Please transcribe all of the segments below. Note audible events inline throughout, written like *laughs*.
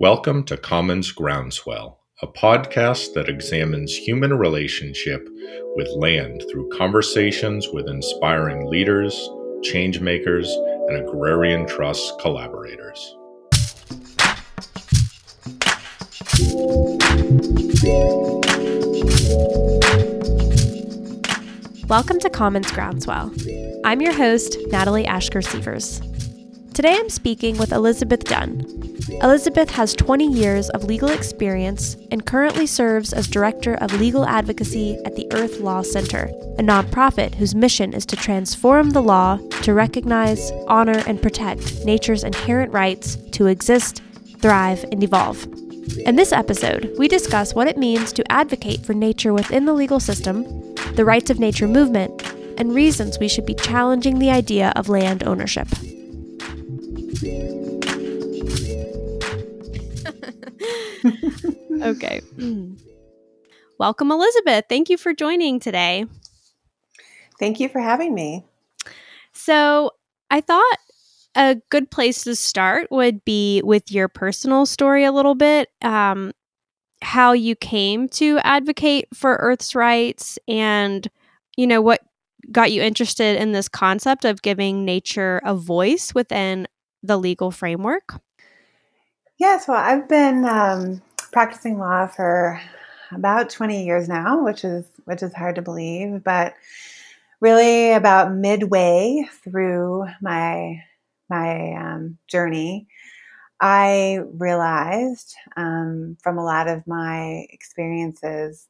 Welcome to Commons Groundswell, a podcast that examines human relationship with land through conversations with inspiring leaders, changemakers, and agrarian trust collaborators. Welcome to Commons Groundswell. I'm your host, Natalie Ashker Sievers. Today I'm speaking with Elizabeth Dunne. Elizabeth has 20 years of legal experience and currently serves as Director of Legal Advocacy at the Earth Law Center, a nonprofit whose mission is to transform the law to recognize, honor, and protect nature's inherent rights to exist, thrive, and evolve. In this episode, we discuss what it means to advocate for nature within the legal system, the rights of nature movement, and reasons we should be challenging the idea of land ownership. *laughs* okay. Welcome, Elizabeth. Thank you for joining today. Thank you for having me. So, I thought a good place to start would be with your personal story a little bit. Um, how you came to advocate for Earth's rights and, you know, what got you interested in this concept of giving nature a voice within the legal framework? Yes, well, I've been um, practicing law for about 20 years now, which is which is hard to believe, but really about midway through my my um, journey, I realized um, from a lot of my experiences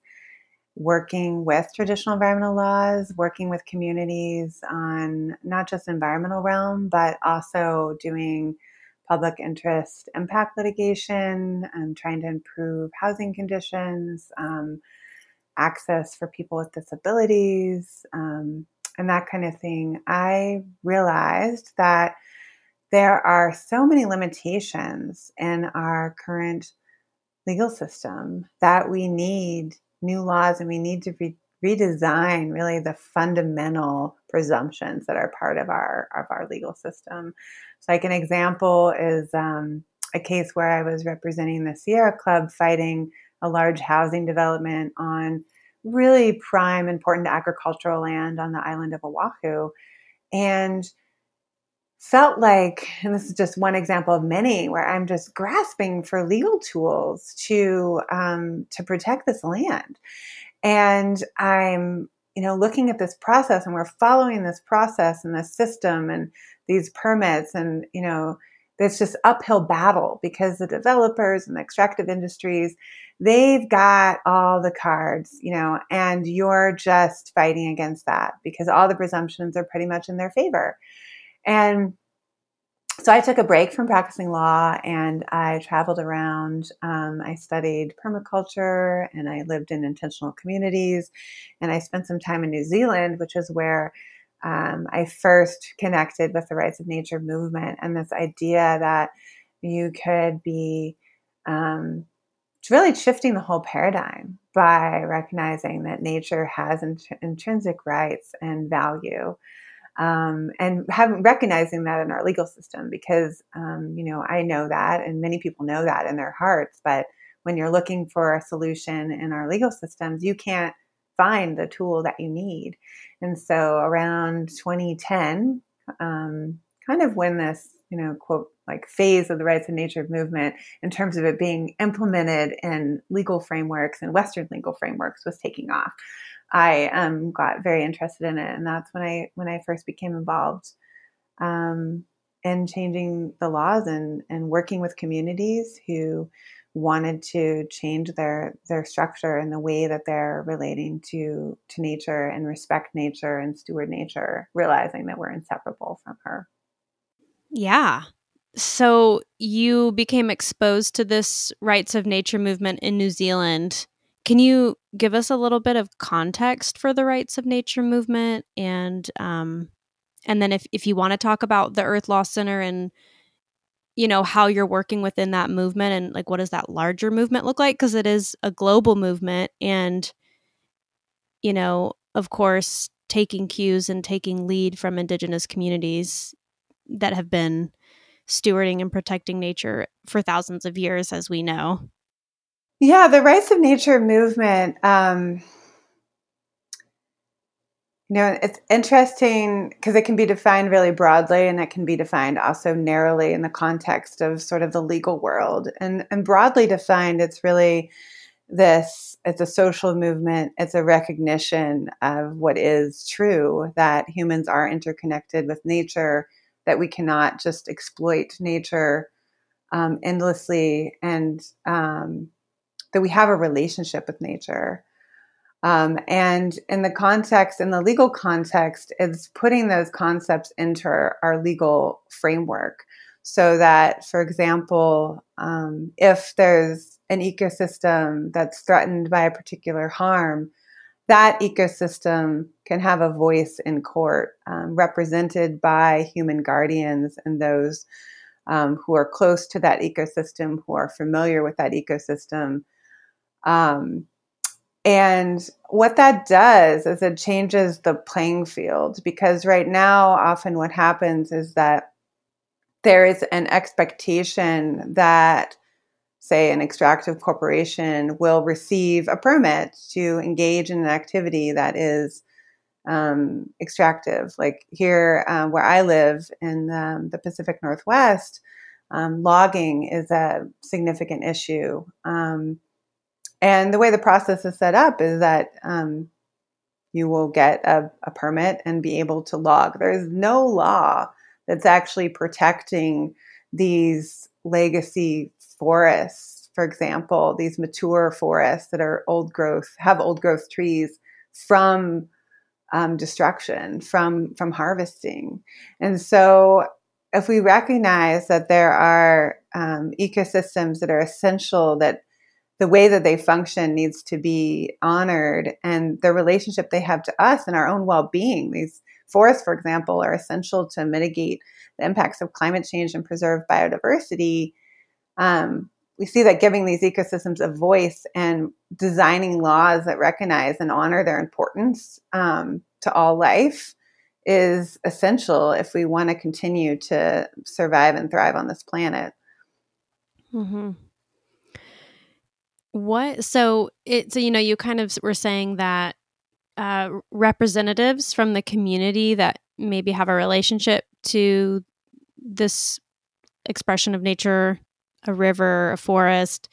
working with traditional environmental laws, working with communities on not just environmental realm, but also doing public interest impact litigation and trying to improve housing conditions, um, access for people with disabilities, um, and that kind of thing, I realized that there are so many limitations in our current legal system that we need new laws and we need to re- redesign really the fundamental presumptions that are part of our of our legal system. So, like an example is um, a case where I was representing the Sierra Club fighting a large housing development on really prime, important agricultural land on the island of Oahu, and felt like, and this is just one example of many, where I'm just grasping for legal tools to um, to protect this land, and I'm you know looking at this process, and we're following this process and this system, and these permits and you know it's just uphill battle because the developers and the extractive industries they've got all the cards you know and you're just fighting against that because all the presumptions are pretty much in their favor and so I took a break from practicing law and I traveled around. Um, I studied permaculture and I lived in intentional communities. And I spent some time in New Zealand, which is where um, I first connected with the rights of nature movement and this idea that you could be um, really shifting the whole paradigm by recognizing that nature has int- intrinsic rights and value. Um, and having recognizing that in our legal system because um, you know I know that and many people know that in their hearts but when you're looking for a solution in our legal systems you can't find the tool that you need. And so around 2010, um, kind of when this, you know, quote, like phase of the rights of nature movement in terms of it being implemented in legal frameworks and Western legal frameworks was taking off. I um, got very interested in it, and that's when I when I first became involved um, in changing the laws and and working with communities who wanted to change their their structure and the way that they're relating to to nature and respect nature and steward nature realizing that we're inseparable from her. Yeah. So you became exposed to this rights of nature movement in New Zealand. Can you give us a little bit of context for the rights of nature movement and um and then if if you want to talk about the Earth Law Center and you know how you're working within that movement and like what does that larger movement look like because it is a global movement and you know of course taking cues and taking lead from indigenous communities that have been stewarding and protecting nature for thousands of years, as we know. Yeah, the rights of nature movement. Um, you know, it's interesting because it can be defined really broadly and it can be defined also narrowly in the context of sort of the legal world. And, and broadly defined, it's really this it's a social movement, it's a recognition of what is true that humans are interconnected with nature, that we cannot just exploit nature um, endlessly, and um, that we have a relationship with nature. Um, and in the context, in the legal context, it's putting those concepts into our, our legal framework so that, for example, um, if there's an ecosystem that's threatened by a particular harm, that ecosystem can have a voice in court, um, represented by human guardians and those um, who are close to that ecosystem, who are familiar with that ecosystem. Um, and what that does is it changes the playing field because right now, often what happens is that there is an expectation that, say, an extractive corporation will receive a permit to engage in an activity that is um, extractive. Like here, uh, where I live in um, the Pacific Northwest, um, logging is a significant issue. Um, and the way the process is set up is that um, you will get a, a, permit and be able to log. There is no law that's actually protecting these legacy forests, for example, these mature forests that are old growth, have old growth trees from um, destruction, from from harvesting. And so if we recognize that there are um, ecosystems that are essential that the way that they function needs to be honored and the relationship they have to us and our own well-being these forests for example are essential to mitigate the impacts of climate change and preserve biodiversity um, we see that giving these ecosystems a voice and designing laws that recognize and honor their importance um, to all life is essential if we want to continue to survive and thrive on this planet. Mm-hmm. What? So it. So you know, you kind of were saying that uh, representatives from the community that maybe have a relationship to this expression of nature, a river, a forest,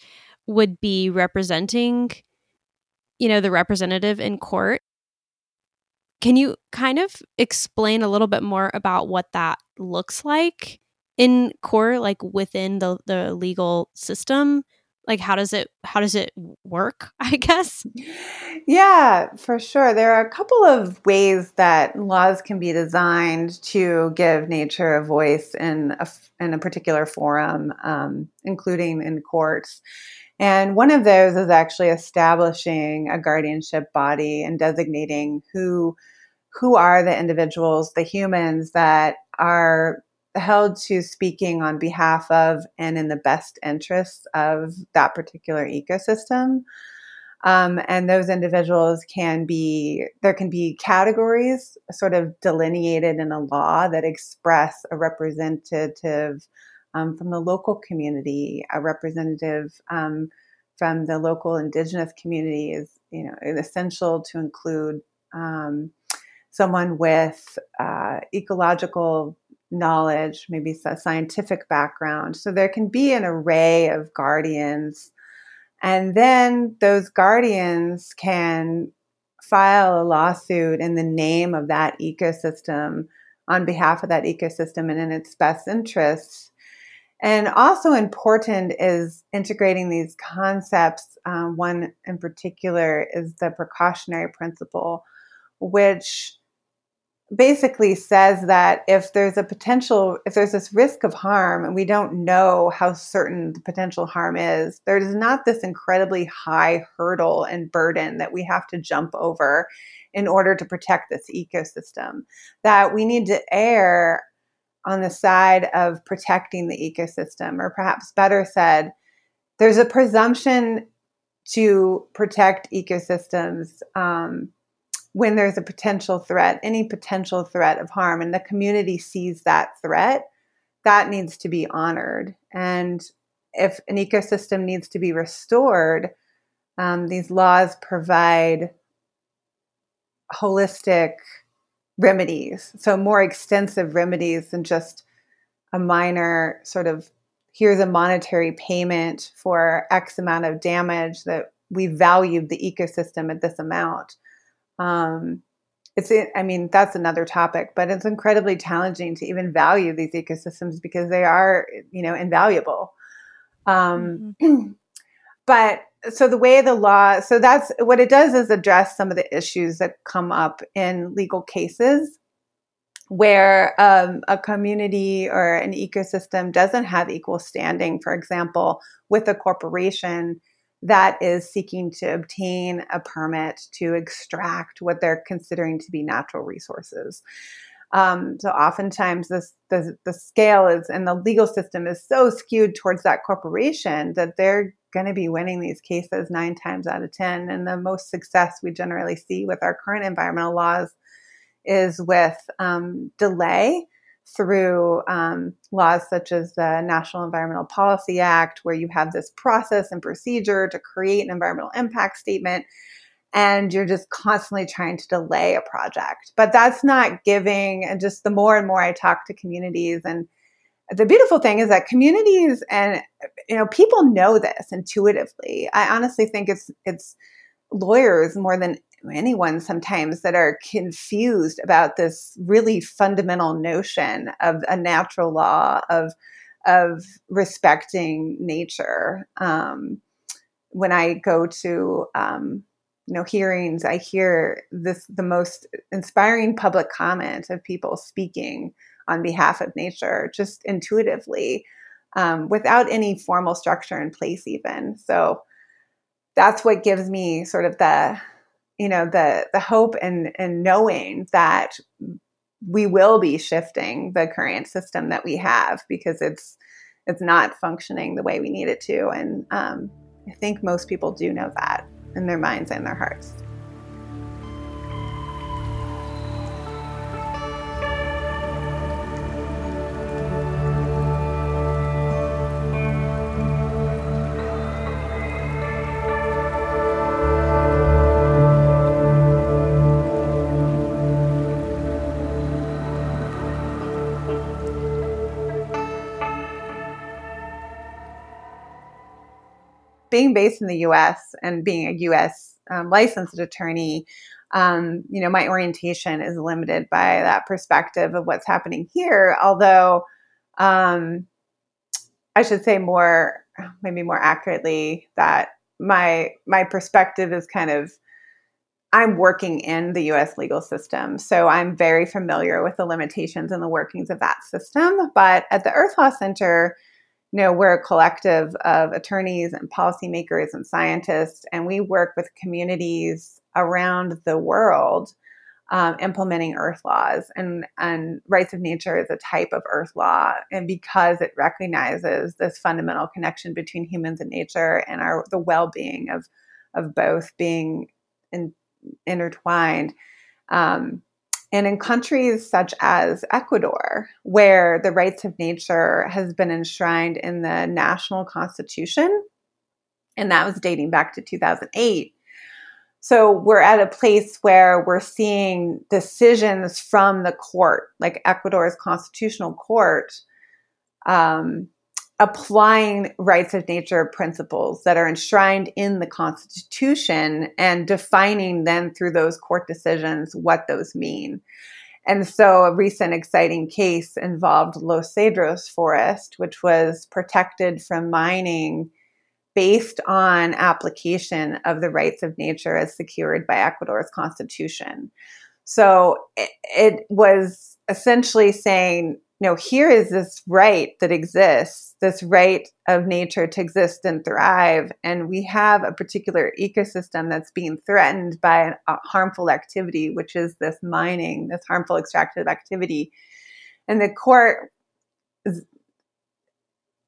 would be representing, you know, the representative in court. Can you kind of explain a little bit more about what that looks like in court, like within the, the legal system? Like how does it how does it work *laughs* i guess? Yeah for sure. There are a couple of ways that laws can be designed to give nature a voice in a, in a particular forum um, including in courts. And one of those is actually establishing a guardianship body and designating who who are the individuals the humans that are held to speaking on behalf of and in the best interests of that particular ecosystem. Um, and those individuals can be, there can be categories sort of delineated in a law that express a representative um, from the local community, a representative um, from the local indigenous community is, you know, essential to include um, someone with uh, ecological knowledge, maybe a scientific background. So there can be an array of guardians. And then those guardians can file a lawsuit in the name of that ecosystem on behalf of that ecosystem and in its best interests. And also important is integrating these concepts. Um, one in particular is the precautionary principle, which basically says that if there's a potential, if there's this risk of harm and we don't know how certain the potential harm is, there is not this incredibly high hurdle and burden that we have to jump over in order to protect this ecosystem. That we need to err on the side of protecting the ecosystem, or perhaps better said, there's a presumption to protect ecosystems. Um, when there's a potential threat, any potential threat of harm, and the community sees that threat, that needs to be honored. And if an ecosystem needs to be restored, um, these laws provide holistic remedies, so more extensive remedies than just a minor sort of here's a monetary payment for X amount of damage that we valued the ecosystem at this amount. Um, it's, I mean, that's another topic, but it's incredibly challenging to even value these ecosystems because they are, you know, invaluable. Um, mm-hmm. *clears throat* but so the way the law, so that's what it does is address some of the issues that come up in legal cases where um, a community or an ecosystem doesn't have equal standing, for example, with a corporation that is seeking to obtain a permit to extract what they're considering to be natural resources. Um, so oftentimes this, the, the scale is and the legal system is so skewed towards that corporation that they're going to be winning these cases nine times out of ten. And the most success we generally see with our current environmental laws is with um, delay through um, laws such as the National Environmental Policy Act, where you have this process and procedure to create an environmental impact statement, and you're just constantly trying to delay a project. But that's not giving, and just the more and more I talk to communities and the beautiful thing is that communities and you know people know this intuitively. I honestly think it's it's lawyers more than anyone sometimes that are confused about this really fundamental notion of a natural law of of respecting nature. Um, when I go to um, you know hearings, I hear this the most inspiring public comment of people speaking on behalf of nature, just intuitively, um, without any formal structure in place, even. So that's what gives me sort of the you know the the hope and and knowing that we will be shifting the current system that we have because it's it's not functioning the way we need it to. And um, i think most people do know that in their minds and their hearts being based in the US and being a US um, licensed attorney, um, you know, my orientation is limited by that perspective of what's happening here. Although, um, I should say more, maybe more accurately, that my my perspective is kind of I'm working in the US legal system, so I'm very familiar with the limitations and the workings of that system. But at the Earth Law Center, you know, we're a collective of attorneys and policymakers and scientists, and we work with communities around the world um, implementing earth laws. And, and rights of nature is a type of earth law. And because it recognizes this fundamental connection between humans and nature and our the well-being of, of both being in, intertwined, um, and in countries such as Ecuador, where the rights of nature has been enshrined in the national constitution, and that was dating back to 2008. So we're at a place where we're seeing decisions from the court, like Ecuador's constitutional court, um, applying rights of nature principles that are enshrined in the Constitution and defining then through those court decisions what those mean. And so a recent exciting case involved Los Cedros Forest, which was protected from mining based on application of the rights of nature as secured by Ecuador's constitution. So it, it was essentially saying know, here is this right that exists, this right of nature to exist and thrive. And we have a particular ecosystem that's being threatened by a harmful activity, which is this mining, this harmful extractive activity. And the court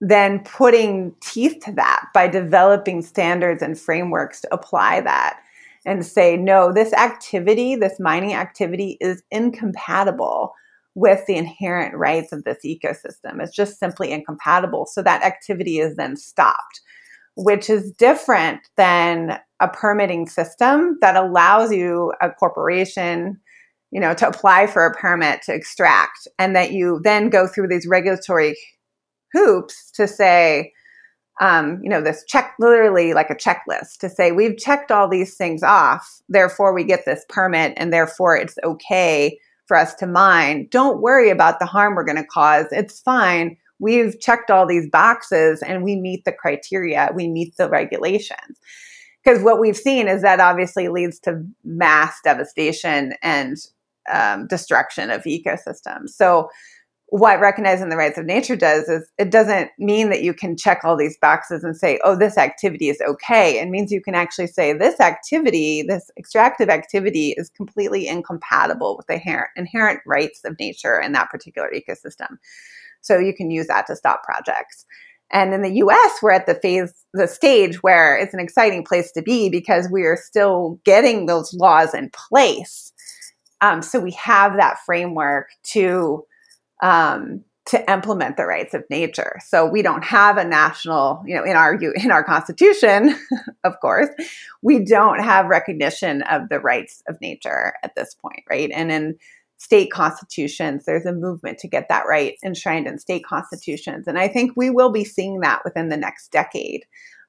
then putting teeth to that by developing standards and frameworks to apply that and say, no, this activity, this mining activity is incompatible with the inherent rights of this ecosystem. It's just simply incompatible. So that activity is then stopped, which is different than a permitting system that allows you, a corporation, you know, to apply for a permit to extract, and that you then go through these regulatory hoops to say, um, you know, this check, literally like a checklist to say, we've checked all these things off, therefore we get this permit, and therefore it's okay for us to mine. Don't worry about the harm we're going to cause. It's fine. We've checked all these boxes and we meet the criteria, we meet the regulations. Because what we've seen is that obviously leads to mass devastation and um, destruction of ecosystems. So, what recognizing the rights of nature does is it doesn't mean that you can check all these boxes and say, oh, this activity is okay. It means you can actually say, this activity, this extractive activity is completely incompatible with the inherent, rights of nature in that particular ecosystem. So you can use that to stop projects. And in the US, we're at the phase, the stage where it's an exciting place to be because we are still getting those laws in place. Um, so we have that framework to um, to implement the rights of nature. So we don't have a national, you know, in our in our constitution, *laughs* of course, we don't have recognition of the rights of nature at this point, right? And in state constitutions, there's a movement to get that right enshrined in state constitutions, and I think we will be seeing that within the next decade.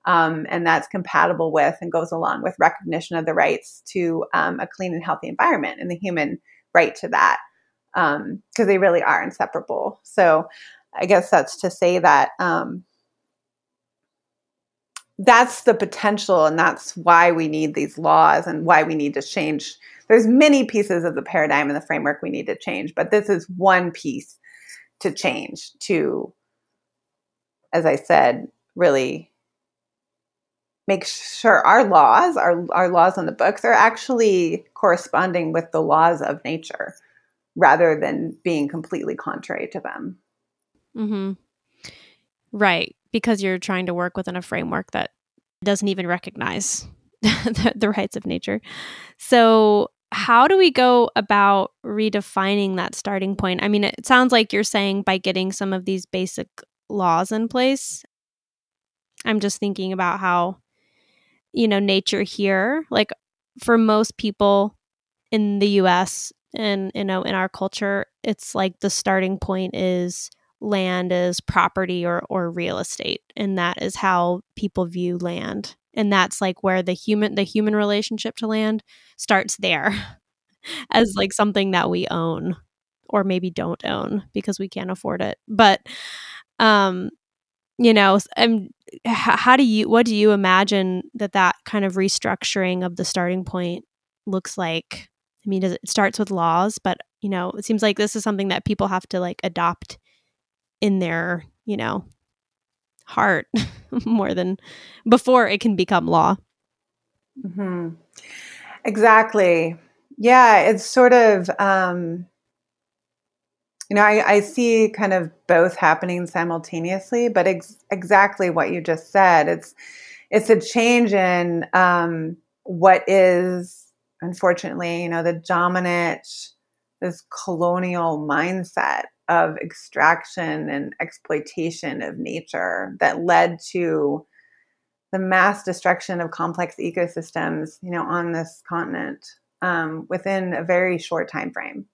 Um, and that's compatible with and goes along with recognition of the rights to um, a clean and healthy environment and the human right to that because um, they really are inseparable. So I guess that's to say that um, that's the potential, and that's why we need these laws and why we need to change. There's many pieces of the paradigm and the framework we need to change, but this is one piece to change to, as I said, really make sure our laws, our, our laws on the books, are actually corresponding with the laws of nature rather than being completely contrary to them. Mm-hmm. Right. Because you're trying to work within a framework that doesn't even recognize *laughs* the, the rights of nature. So, how do we go about redefining that starting point? I mean, it sounds like you're saying by getting some of these basic laws in place. I'm just thinking about how, you know, nature here, like for most people in the US, and you know in our culture it's like the starting point is land is property or or real estate and that is how people view land and that's like where the human the human relationship to land starts there *laughs* as like something that we own or maybe don't own because we can't afford it. But um you know and how do you what do you imagine that that kind of restructuring of the starting point looks like I mean, it starts with laws, but you know, it seems like this is something that people have to like adopt in their, you know, heart *laughs* more than before it can become law. Mm-hmm. Exactly. Yeah, it's sort of, um, you know, I, I see kind of both happening simultaneously, but ex- exactly what you just said. It's it's a change in um, what is unfortunately, you know, the dominant, this colonial mindset of extraction and exploitation of nature that led to the mass destruction of complex ecosystems, you know, on this continent um, within a very short time frame.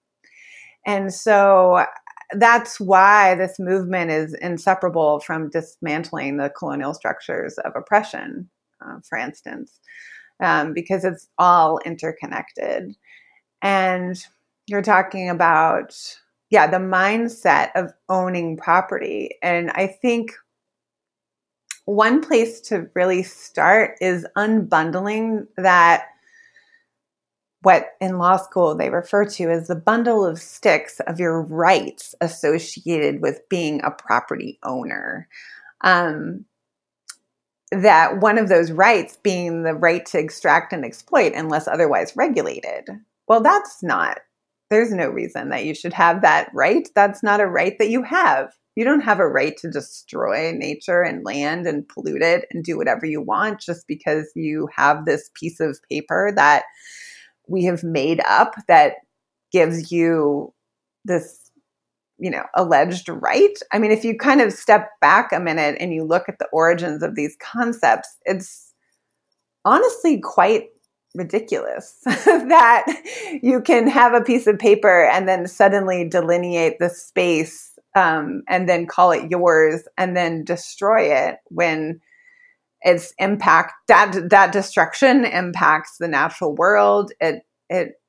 And so that's why this movement is inseparable from dismantling the colonial structures of oppression, uh, for instance um, because it's all interconnected. And you're talking about, yeah, the mindset of owning property. And I think one place to really start is unbundling that what in law school they refer to as the bundle of sticks of your rights associated with being a property owner. Um, that one of those rights being the right to extract and exploit unless otherwise regulated. Well, that's not, there's no reason that you should have that right. That's not a right that you have. You don't have a right to destroy nature and land and pollute it and do whatever you want just because you have this piece of paper that we have made up that gives you this you know, alleged right. I mean, if you kind of step back a minute and you look at the origins of these concepts, it's honestly quite ridiculous *laughs* that you can have a piece of paper and then suddenly delineate the space um, and then call it yours and then destroy it when its impact that that destruction impacts the natural world it it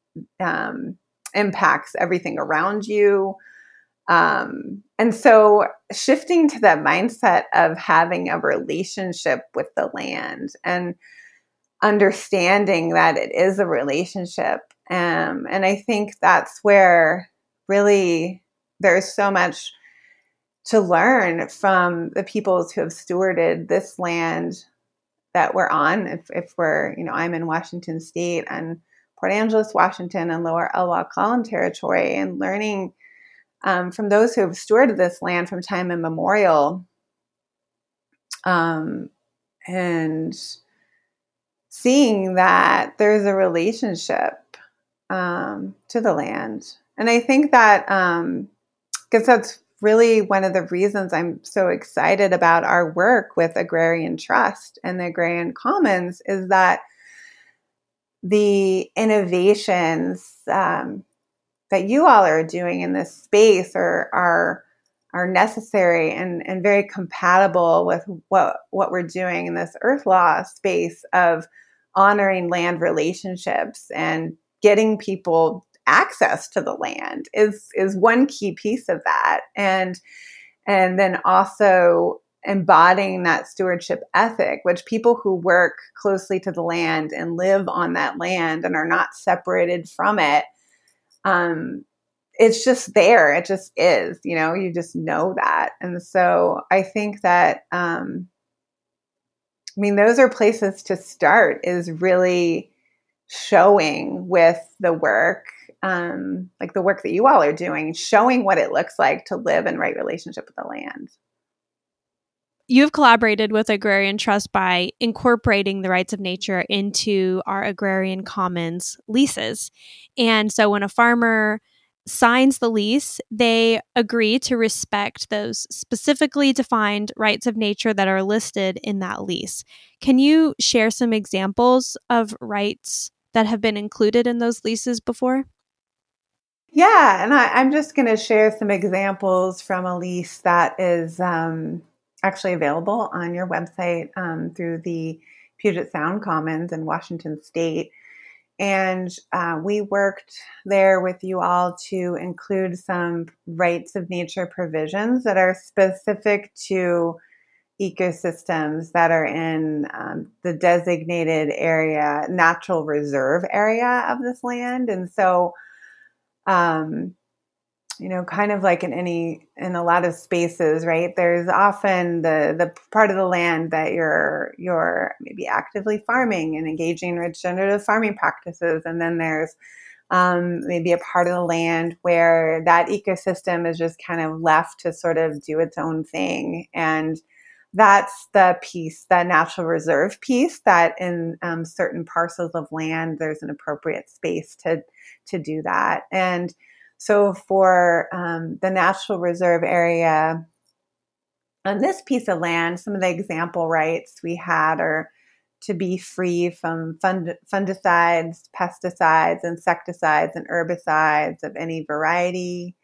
um, impacts everything around you um, and so shifting to that mindset of having a relationship with the land and understanding that it is a relationship. Um, and I think that's where really there's so much to learn from the peoples who have stewarded this land that we're on. If, if we're, you know, I'm in Washington State and Port Angeles, Washington, and Lower Elwha Klallam territory, and learning um, from those who have stewarded this land from time immemorial. Um, and seeing that there's a relationship um, to the land. And I think that, because um, that's really one of the reasons I'm so excited about our work with Agrarian Trust and the Agrarian Commons is that the innovations um, that you all are doing in this space are are are necessary and, and very compatible with what what we're doing in this earth law space of honoring land relationships and getting people access to the land is is one key piece of that. And and then also embodying that stewardship ethic which people who work closely to the land and live on that land and are not separated from it um, it's just there. It just is, you know, you just know that. And so I think that, um, I mean, those are places to start is really showing with the work, um, like the work that you all are doing, showing what it looks like to live in right relationship with the land. You've collaborated with Agrarian Trust by incorporating the rights of nature into our agrarian commons leases. And so when a farmer signs the lease, they agree to respect those specifically defined rights of nature that are listed in that lease. Can you share some examples of rights that have been included in those leases before? Yeah, and I, am just going to share some examples from a lease that is um, actually available on your website um, through the Puget Sound Commons in Washington State. And uh, we worked there with you all to include some rights of nature provisions that are specific to ecosystems that are in um, the designated area, natural reserve area of this land. And so, um, you know kind of like in any in a lot of spaces right? There's often the the part of the land that you're you're maybe actively farming and engaging in regenerative farming practices. And then there's um, maybe a part of the land where that ecosystem is just kind of left to sort of do its own thing. And that's the piece the natural reserve piece that in um, certain parcels of land there's an appropriate space to to do that. And so for um, the natural reserve area, on this piece of land, some of the example rights we had are to be free from fund- fungicides, pesticides, insecticides, and herbicides of any variety,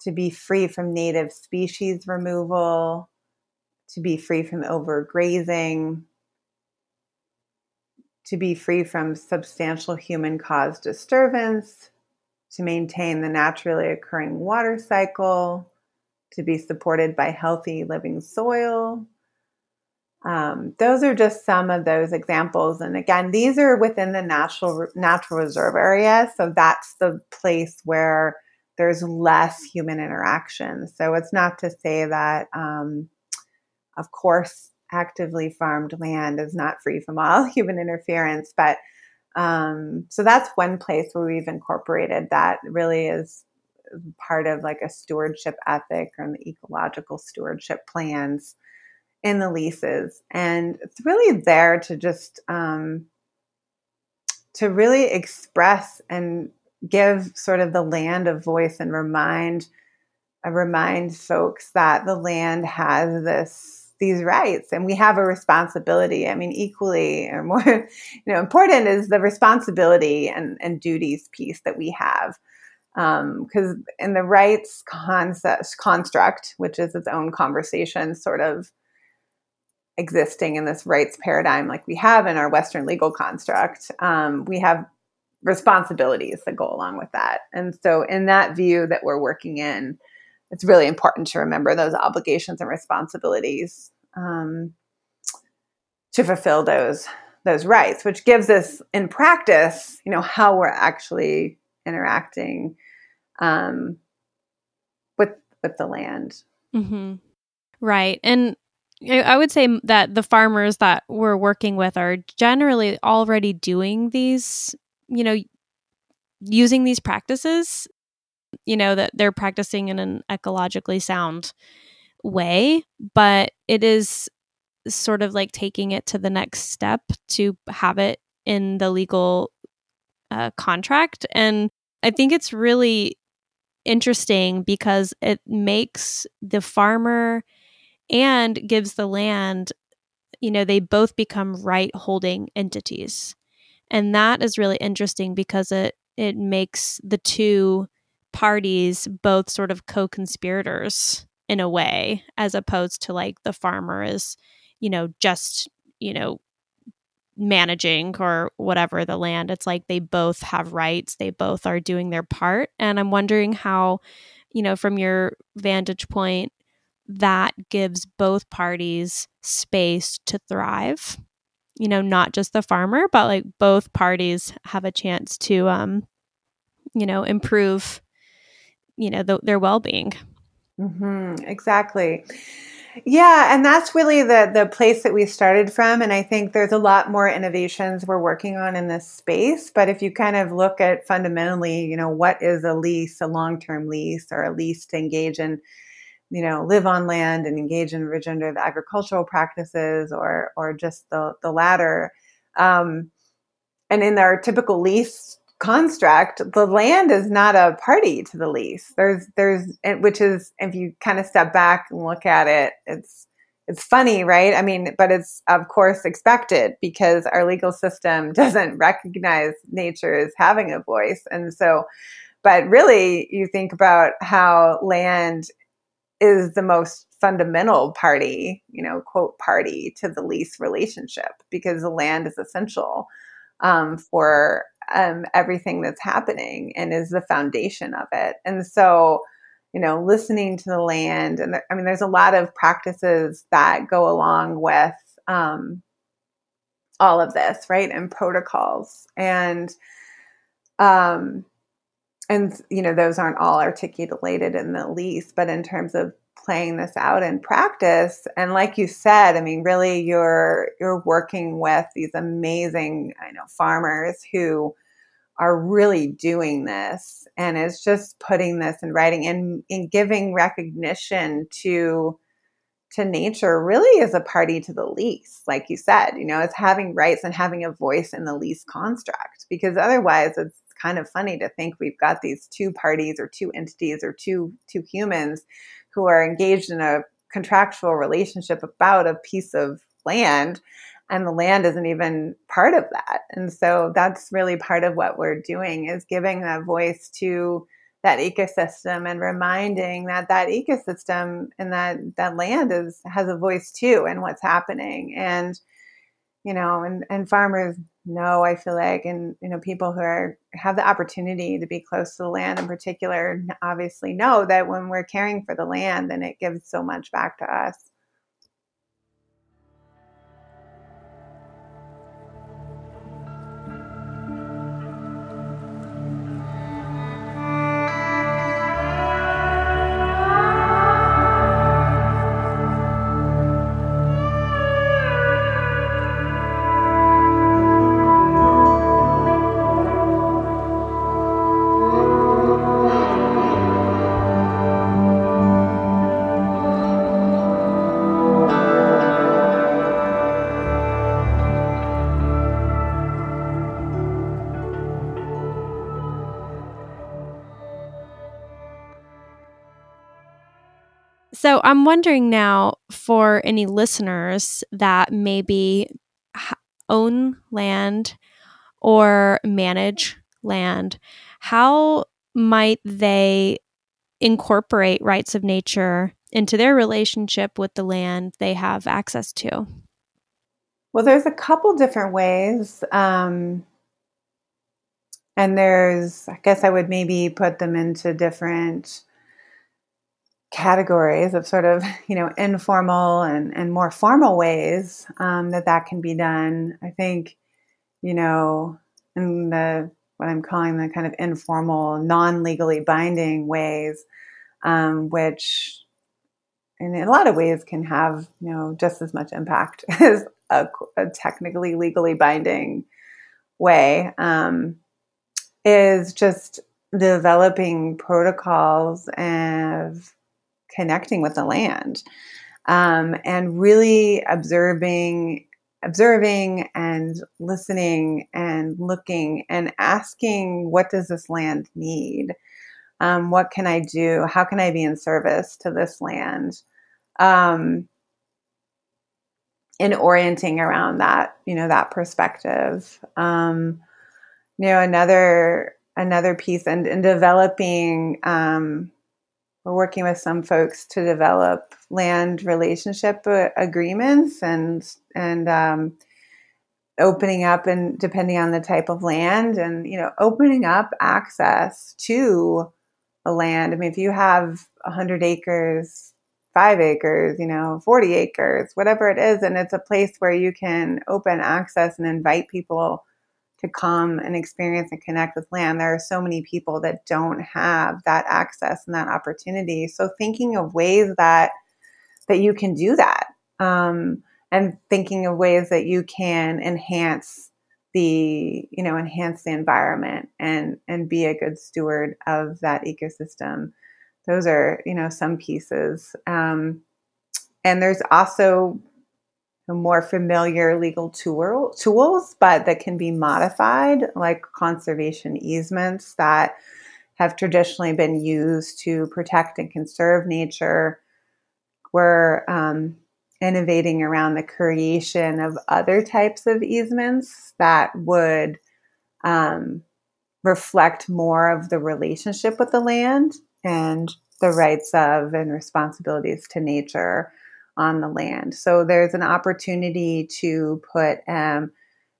to be free from native species removal, to be free from overgrazing, to be free from substantial human caused disturbance, to maintain the naturally occurring water cycle, to be supported by healthy living soil. Um, those are just some of those examples. And again, these are within the natural natural reserve area, so that's the place where there's less human interaction. So it's not to say that, um, of course, actively farmed land is not free from all *laughs* human interference, but um, so that's one place where we've incorporated that really is part of like a stewardship ethic and the ecological stewardship plans in the leases. And it's really there to just um, to really express and give sort of the land a voice and remind remind folks that the land has this these rights and we have a responsibility. I mean equally or more *laughs* you know important is the responsibility and, and duties piece that we have. Because um, in the rights concept construct which is its own conversation sort of existing in this rights paradigm like we have in our western legal construct um, we have responsibilities that go along with that. And so in that view that we're working in it's really important to remember those obligations and responsibilities um, to fulfill those those rights, which gives us in practice, you know, how we're actually interacting um, with with the land. Mm-hmm. Right, and I would say that the farmers that we're working with are generally already doing these, you know, using these practices you know that they're practicing in an ecologically sound way but it is sort of like taking it to the next step to have it in the legal uh, contract. And i think it's really interesting because it makes the farmer and gives the land you know they both become right holding entities. And that is really interesting because it it makes the two parties both sort of co-conspirators in a way as opposed to like the farmer is you know just you know managing or whatever the land. It's like they both have rights. They both are doing their part. And i'm wondering how you know from your vantage point that gives both parties space to thrive. You know not just the farmer but like both parties have a chance to um you know improve you know the, their well-being. Mm-hmm, exactly. Yeah and that's really the the place that we started from and i think there's a lot more innovations we're working on in this space but if you kind of look at fundamentally you know what is a lease a long-term lease or a lease to engage in you know live on land and engage in regenerative agricultural practices or or just the the latter um, and in our typical lease construct, the land is not a party to the lease. There's there's which is if you kind of step back and look at it, it's it's funny, right? I mean, but it's of course expected because our legal system *laughs* doesn't recognize nature as having a voice. And so but really you think about how land is the most fundamental party, you know, quote party to the lease relationship because the land is essential um, for um, everything that's happening and is the foundation of it. And so, you know, listening to the land, and I mean, there's a lot of practices that go along with um, all of this, right? And protocols, and um, and you know, those aren't all articulated in the lease, but in terms of playing this out in practice and like you said i mean really you're you're working with these amazing i know farmers who are really doing this and is just putting this in writing and, and giving recognition to to nature really is a party to the lease like you said you know it's having rights and having a voice in the lease construct because otherwise it's kind of funny to think we've got these two parties or two entities or two two humans who are engaged in a contractual relationship about a piece of land and the land isn't even part of that. And so that's really part of what we're doing is giving a voice to that ecosystem and reminding that that ecosystem and that that land is has a voice too in what's happening. And you know and and farmers know i feel like and you know people who are have the opportunity to be close to the land in particular obviously know that when we're caring for the land then it gives so much back to us So I'm wondering now for any listeners that maybe own land or manage land, how might they incorporate rights of nature into their relationship with the land they have access to? Well, there's a couple different ways. Um, and there's, I guess I would maybe put them into different categories of sort of, *laughs* you know, informal and, and more formal ways um, that that can be done. I think, you know, in the what I'm calling the kind of informal, non legally binding ways, um, which in a lot of ways can have you know just as much impact *laughs* as a, a technically legally binding way um, is just developing protocols of connecting with the land um, and really observing observing and listening and looking and asking what does this land need? Um, what can i do? How can i be in service to this land? Um, in orienting around that you know that perspective. Um, you know another another piece and, and developing um, we're working with some folks to develop land relationship agreements and and um, opening up and depending on the type of land and you know opening up access to a land. I mean if you have 100 acres five acres you know 40 acres whatever it is and it's a place where you can open access and invite people to come and experience and connect with land. There are so many people that don't have that access and that opportunity. So thinking of ways that that you can do that, um, and thinking of ways that you can enhance the you know enhance the environment and and be a good steward of that ecosystem. Those are you know some pieces. Um, and there's also more familiar legal tool, tools, but that can be modified, like conservation easements that have traditionally been used to protect and conserve nature. We're um, innovating around the creation of other types of easements that would um, reflect more of the relationship with the land and the rights of and responsibilities to nature on the land. So there's an opportunity to put um,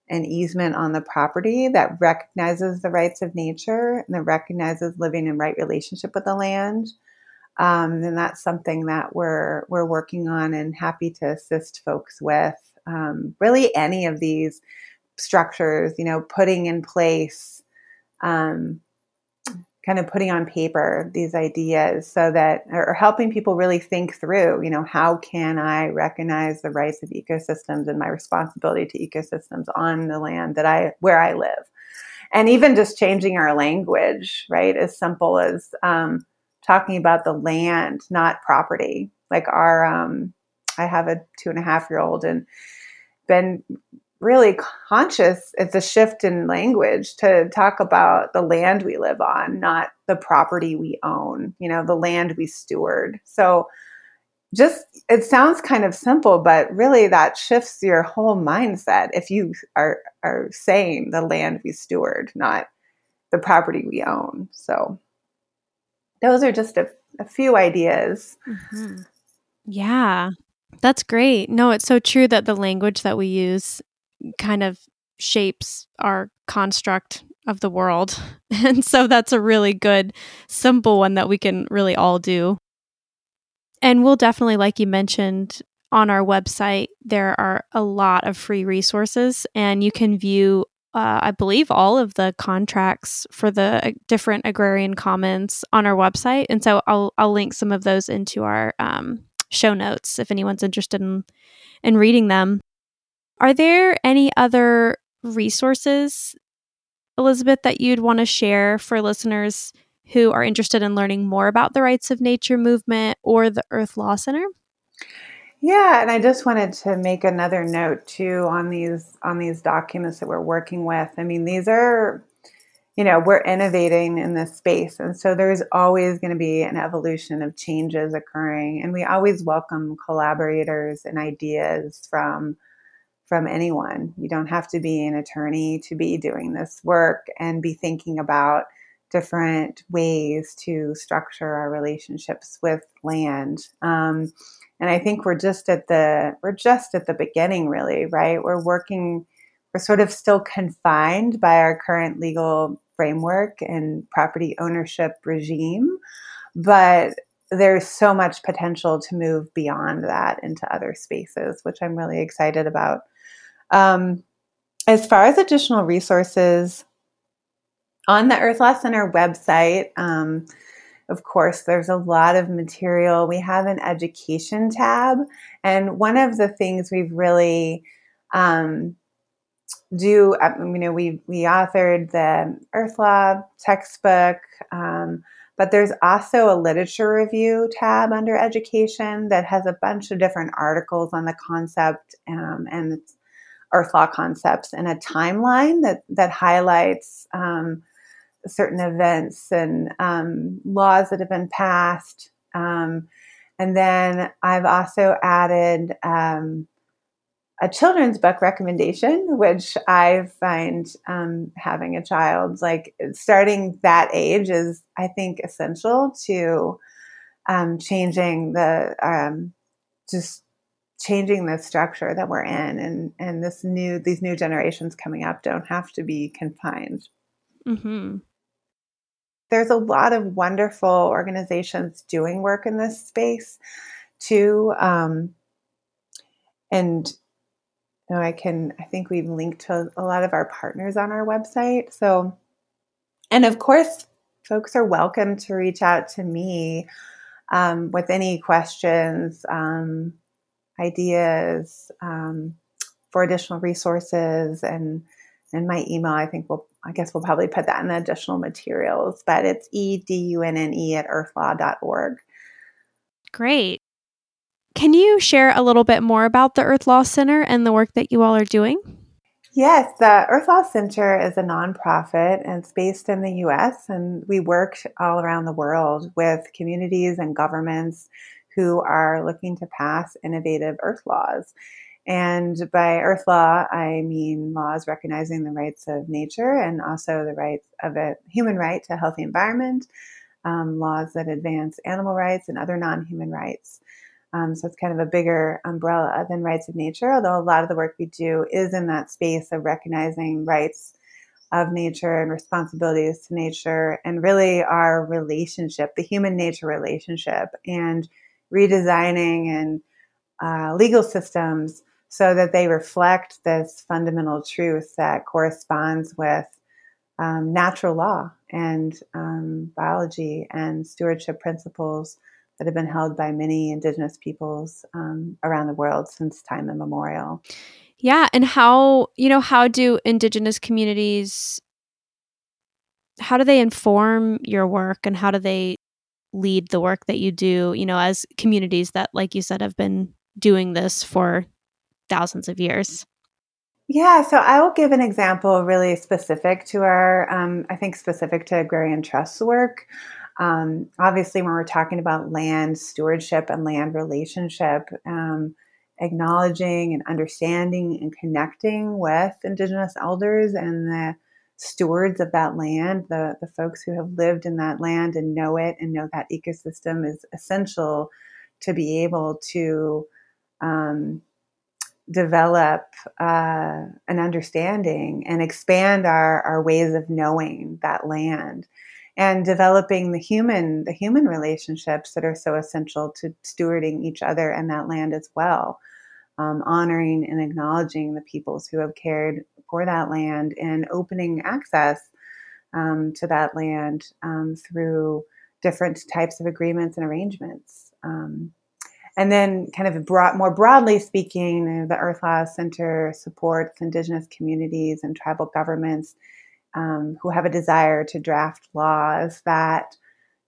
an easement on the property that recognizes the rights of nature and that recognizes living in right relationship with the land. Um, and that's something that we're we're working on and happy to assist folks with. Um, really, any of these structures, you know, putting in place um, kind of putting on paper these ideas so that or helping people really think through you know how can i recognize the rights of ecosystems and my responsibility to ecosystems on the land that i where i live? And even just changing our language right as simple as um, talking about the land not property. Like our um, i have a two and a half year old and been really conscious it's a shift in language to talk about the land we live on not the property we own you know the land we steward. So just it sounds kind of simple but really that shifts your whole mindset if you are are saying the land we steward not the property we own. So those are just a, a few ideas. Mm-hmm. yeah. That's great. No it's so true that the language that we use kind of shapes our construct of the world. *laughs* And so that's a really good, simple one that we can really all do. And we'll definitely, like you mentioned, on our website, there are a lot of free resources, and you can view, uh, I believe, all of the contracts for the different agrarian commons on our website. And so I'll, I'll link some of those into our um, show notes if anyone's interested in, in reading them. Are there any other resources, Elizabeth, that you'd want to share for listeners who are interested in learning more about the rights of nature movement or the Earth Law Center? Yeah, and I just wanted to make another note too on these on these documents that we're working with. I mean, these are you know, we're innovating in this space. And so there's always going to be an evolution of changes occurring. And we always welcome collaborators and ideas from from anyone. You don't have to be an attorney to be doing this work and be thinking about different ways to structure our relationships with land. Um, and I think we're just at the we're just at the beginning, really, right? We're working. We're sort of still confined by our current legal framework and property ownership regime, but there's so much potential to move beyond that into other spaces, which I'm really excited about. Um, as far as additional resources, on the Earth Law Center website, um, of course, there's a lot of material. We have an education tab, and one of the things we've really um, do, uh, you know, we we authored the Earth Law textbook, um, but there's also a literature review tab under education that has a bunch of different articles on the concept um, and Earth Law concepts and a timeline that that highlights um, certain events and um, laws that have been passed. Um, and then I've also added um, a children's book recommendation, which I find um, having a child, like starting that age, is I think essential to um, changing the just changing the structure that we're in and and this new these new generations coming up don't have to be confined mm-hmm there's a lot of wonderful organizations doing work in this space too. Um, and you know, I can, I think we've linked to a lot of our partners on our website. So, and of course, folks are welcome to reach out to me um, with any questions, um, ideas um, for additional resources, and and my email. I think we'll I guess we'll probably put that in the additional materials, but it's edunne at earthlaw.org. Great. Can you share a little bit more about the Earth Law Center and the work that you all are doing? Yes, the Earth Law Center is a nonprofit and it's based in the US, and we work all around the world with communities and governments who are looking to pass innovative earth laws. And by earth law, I mean laws recognizing the rights of nature and also the rights of a human right to a healthy environment, um, laws that advance animal rights and other non human rights. Um, so it's kind of a bigger umbrella than rights of nature, although a lot of the work we do is in that space of recognizing rights of nature and responsibilities to nature and really our relationship, the human nature relationship, and redesigning and uh, legal systems so that they reflect this fundamental truth that corresponds with um, natural law and um, biology and stewardship principles that have been held by many indigenous peoples um, around the world since time immemorial. Yeah, and how you know how do indigenous communities how do they inform your work and how do they lead the work that you do, you know, as communities that like you said have been doing this for thousands of years? Yeah, so I will give an example really specific to our, um, I think, specific to agrarian trust work. Um, obviously, when we're talking about land stewardship and land relationship, um, acknowledging and understanding and connecting with Indigenous elders and the stewards of that land, the, the folks who have lived in that land and know it and know that ecosystem is essential to be able to um, develop uh, an understanding and expand our, our ways of knowing that land and developing the human the human relationships that are so essential to stewarding each other and that land as well um, honoring and acknowledging the peoples who have cared for that land and opening access um, to that land um, through different types of agreements and arrangements. Um, and then, kind of more broadly speaking, the Earth Law Center supports Indigenous communities and tribal governments um, who have a desire to draft laws that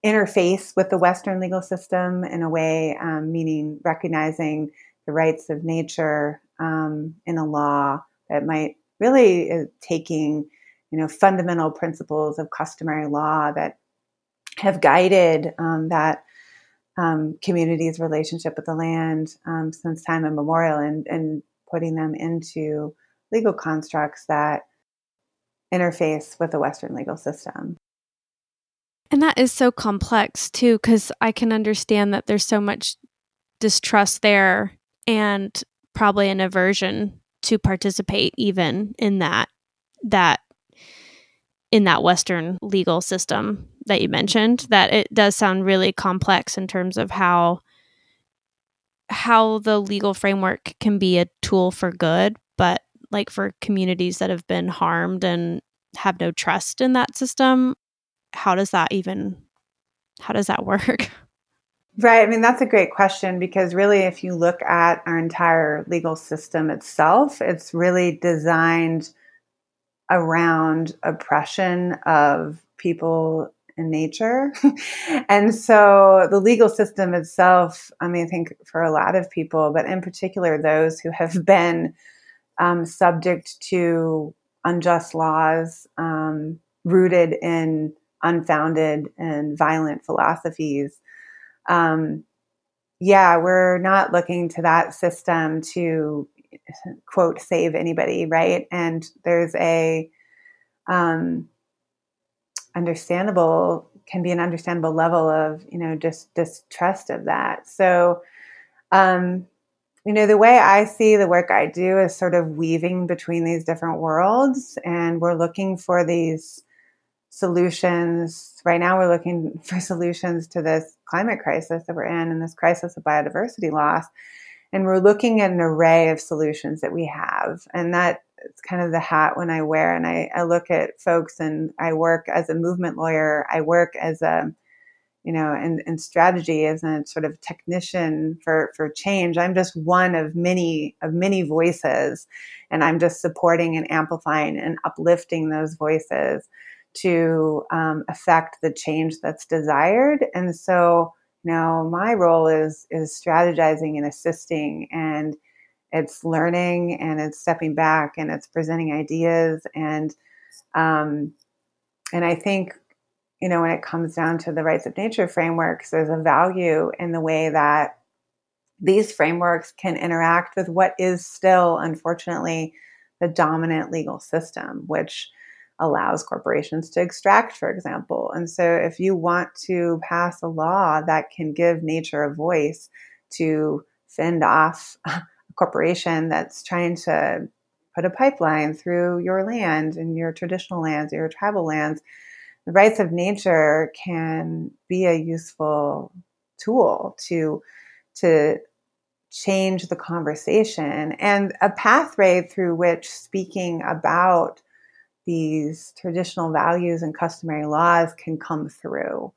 interface with the Western legal system in a way, um, meaning recognizing the rights of nature um, in a law that might really uh, taking you know, fundamental principles of customary law that have guided um, that um, community's relationship with the land um, since time immemorial and, and putting them into legal constructs that interface with the Western legal system. And that is so complex too, because I can understand that there's so much distrust there and probably an aversion to participate even in that that in that western legal system that you mentioned that it does sound really complex in terms of how how the legal framework can be a tool for good but like for communities that have been harmed and have no trust in that system how does that even how does that *laughs* work Right. I mean, that's a great question because really, if you look at our entire legal system itself, it's really designed around oppression of people in nature. *laughs* and so the legal system itself, I mean, I think for a lot of people, but in particular those who have *laughs* been um, subject to unjust laws um, rooted in unfounded and violent philosophies um, yeah, we're not looking to that system to quote save anybody, right? And there's a um, understandable can be an understandable level of you know just distrust of that. So, um, you know, the way I see the work I do is sort of weaving between these different worlds, and we're looking for these solutions. Right now, we're looking for solutions to this climate crisis that we're in and this crisis of biodiversity loss. And we're looking at an array of solutions that we have. And that it's kind of the hat when I wear. And I, I look at folks and I work as a movement lawyer, I work as a you know, and, and strategy as a sort of technician for, for change. I'm just one of many of many voices, and I'm just supporting and amplifying and uplifting those voices to um, affect the change that's desired. And so, know, my role is is strategizing and assisting, and it's learning and it's stepping back and it's presenting ideas and um, and I think you know when it comes down to the rights of nature frameworks, there's a value in the way that these frameworks can interact with what is still, unfortunately, the dominant legal system, which allows corporations to extract, for example. And so, if you want to pass a law that can give nature a voice to fend off *laughs* a corporation that's trying to put a pipeline through your land and your traditional lands, your tribal lands, the rights of nature can be a useful tool to to change the conversation and a pathway through which speaking about these traditional values and customary laws can come through.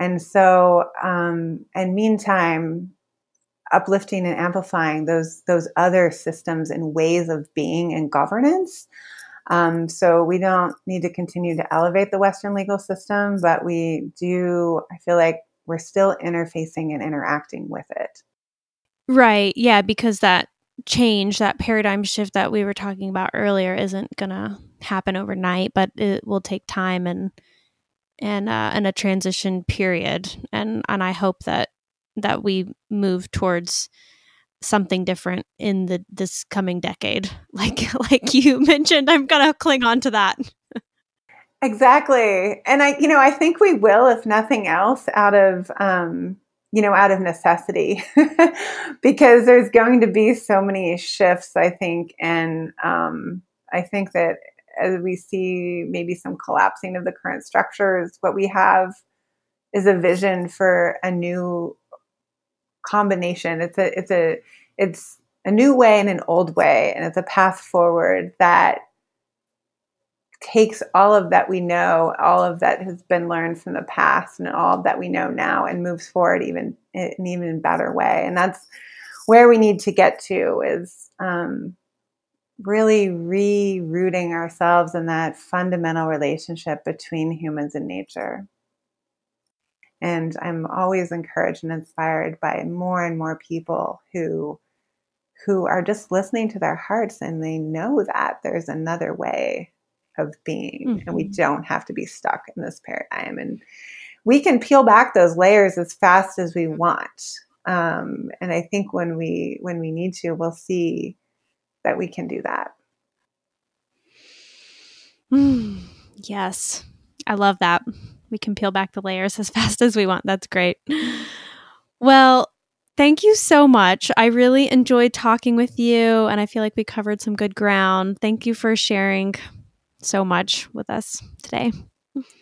And so, um, and meantime, uplifting and amplifying those those other systems and ways of being and governance. Um, so we don't need to continue to elevate the Western legal system, but we do. I feel like we're still interfacing and interacting with it. Right. Yeah, because that change, that paradigm shift that we were talking about earlier, isn't gonna happen overnight, but it will take time and and uh, and a transition period. And and I hope that that we move towards something different in the this coming decade. *laughs* Like *laughs* like you *laughs* mentioned, I'm gonna cling on to that. exactly, and I you know I think we will, if nothing else, out of um, you know out of necessity, *laughs* because there's going to be so many shifts. I think, and um, I think that as we see maybe some collapsing of the current structures, what we have is a vision for a new combination. It's a it's a it's a new way and an old way, and it's a path forward that takes all of that we know, all of that has been learned from the past, and all that we know now, and moves forward even in an even better way. And that's where we need to get to is um, really re-rooting ourselves in that fundamental relationship between humans and nature. And I'm always encouraged and inspired by more and more people who who are just listening to their hearts and they know that there's another way of being, mm-hmm. and we mm-hmm. don't have to be stuck in this paradigm. And we can peel back those layers as fast as we want. Um, and I think when we when we need to, we'll see that we can do that. Mm, *sighs* yes, I love that. We can peel back the layers as *laughs* fast as we want. That's great. Well, thank you so much. I really enjoyed talking with you, and I feel like we covered some good ground. Thank you for sharing so much with us today.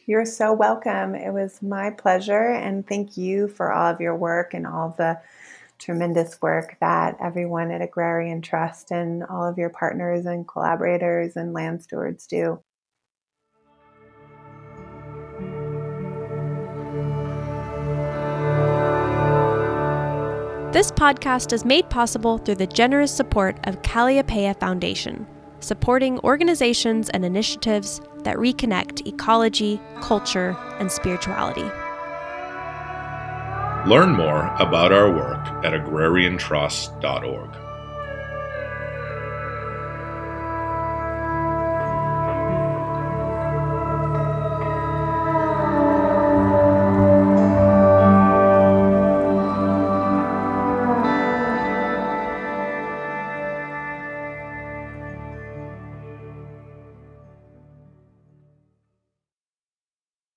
You're so welcome. It was my pleasure, and thank you for all of your work and all the tremendous work that everyone at Agrarian Trust and all of your partners and collaborators and land stewards do. This podcast is made possible through the generous support of Kalliopeia Foundation, supporting organizations and initiatives that reconnect ecology, culture, and spirituality. Learn more about our work at agrariantrust.org.